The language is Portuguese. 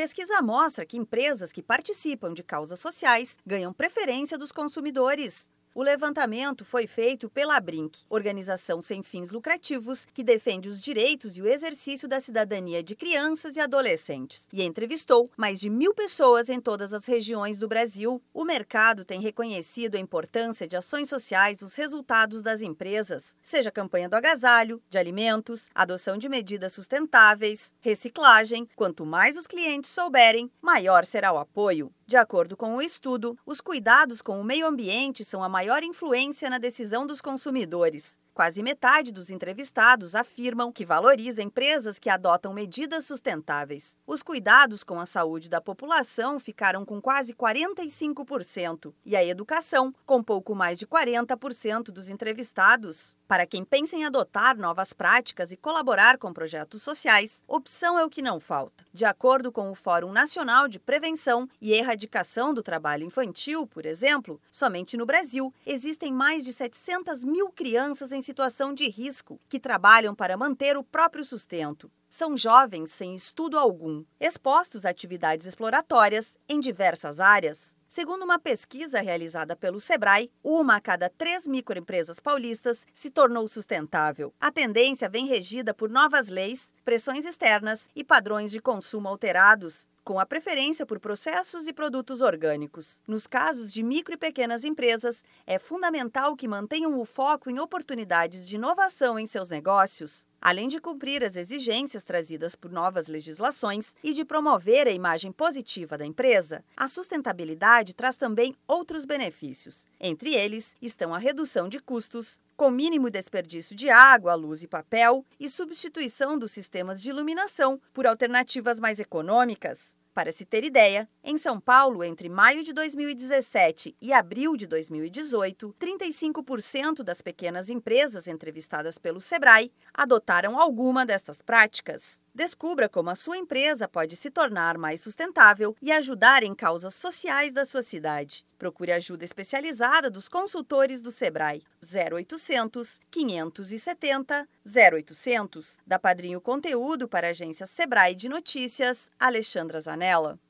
Pesquisa mostra que empresas que participam de causas sociais ganham preferência dos consumidores. O levantamento foi feito pela Brinc, organização sem fins lucrativos que defende os direitos e o exercício da cidadania de crianças e adolescentes, e entrevistou mais de mil pessoas em todas as regiões do Brasil. O mercado tem reconhecido a importância de ações sociais nos resultados das empresas, seja campanha do agasalho, de alimentos, adoção de medidas sustentáveis, reciclagem. Quanto mais os clientes souberem, maior será o apoio. De acordo com o estudo, os cuidados com o meio ambiente são a maior influência na decisão dos consumidores. Quase metade dos entrevistados afirmam que valoriza empresas que adotam medidas sustentáveis. Os cuidados com a saúde da população ficaram com quase 45% e a educação, com pouco mais de 40% dos entrevistados. Para quem pensa em adotar novas práticas e colaborar com projetos sociais, opção é o que não falta. De acordo com o Fórum Nacional de Prevenção e Erradicação do Trabalho Infantil, por exemplo, somente no Brasil existem mais de 700 mil crianças em situação de risco que trabalham para manter o próprio sustento. São jovens sem estudo algum, expostos a atividades exploratórias em diversas áreas. Segundo uma pesquisa realizada pelo Sebrae, uma a cada três microempresas paulistas se tornou sustentável. A tendência vem regida por novas leis, pressões externas e padrões de consumo alterados, com a preferência por processos e produtos orgânicos. Nos casos de micro e pequenas empresas, é fundamental que mantenham o foco em oportunidades de inovação em seus negócios, além de cumprir as exigências trazidas por novas legislações e de promover a imagem positiva da empresa. A sustentabilidade traz também outros benefícios. Entre eles estão a redução de custos, com mínimo desperdício de água, luz e papel e substituição dos sistemas de iluminação por alternativas mais econômicas. Para se ter ideia, em São Paulo, entre maio de 2017 e abril de 2018, 35% das pequenas empresas entrevistadas pelo Sebrae adotaram alguma dessas práticas. Descubra como a sua empresa pode se tornar mais sustentável e ajudar em causas sociais da sua cidade. Procure ajuda especializada dos consultores do Sebrae 0800 570 0800. Da Padrinho Conteúdo para a agência Sebrae de Notícias, Alexandra Zanella.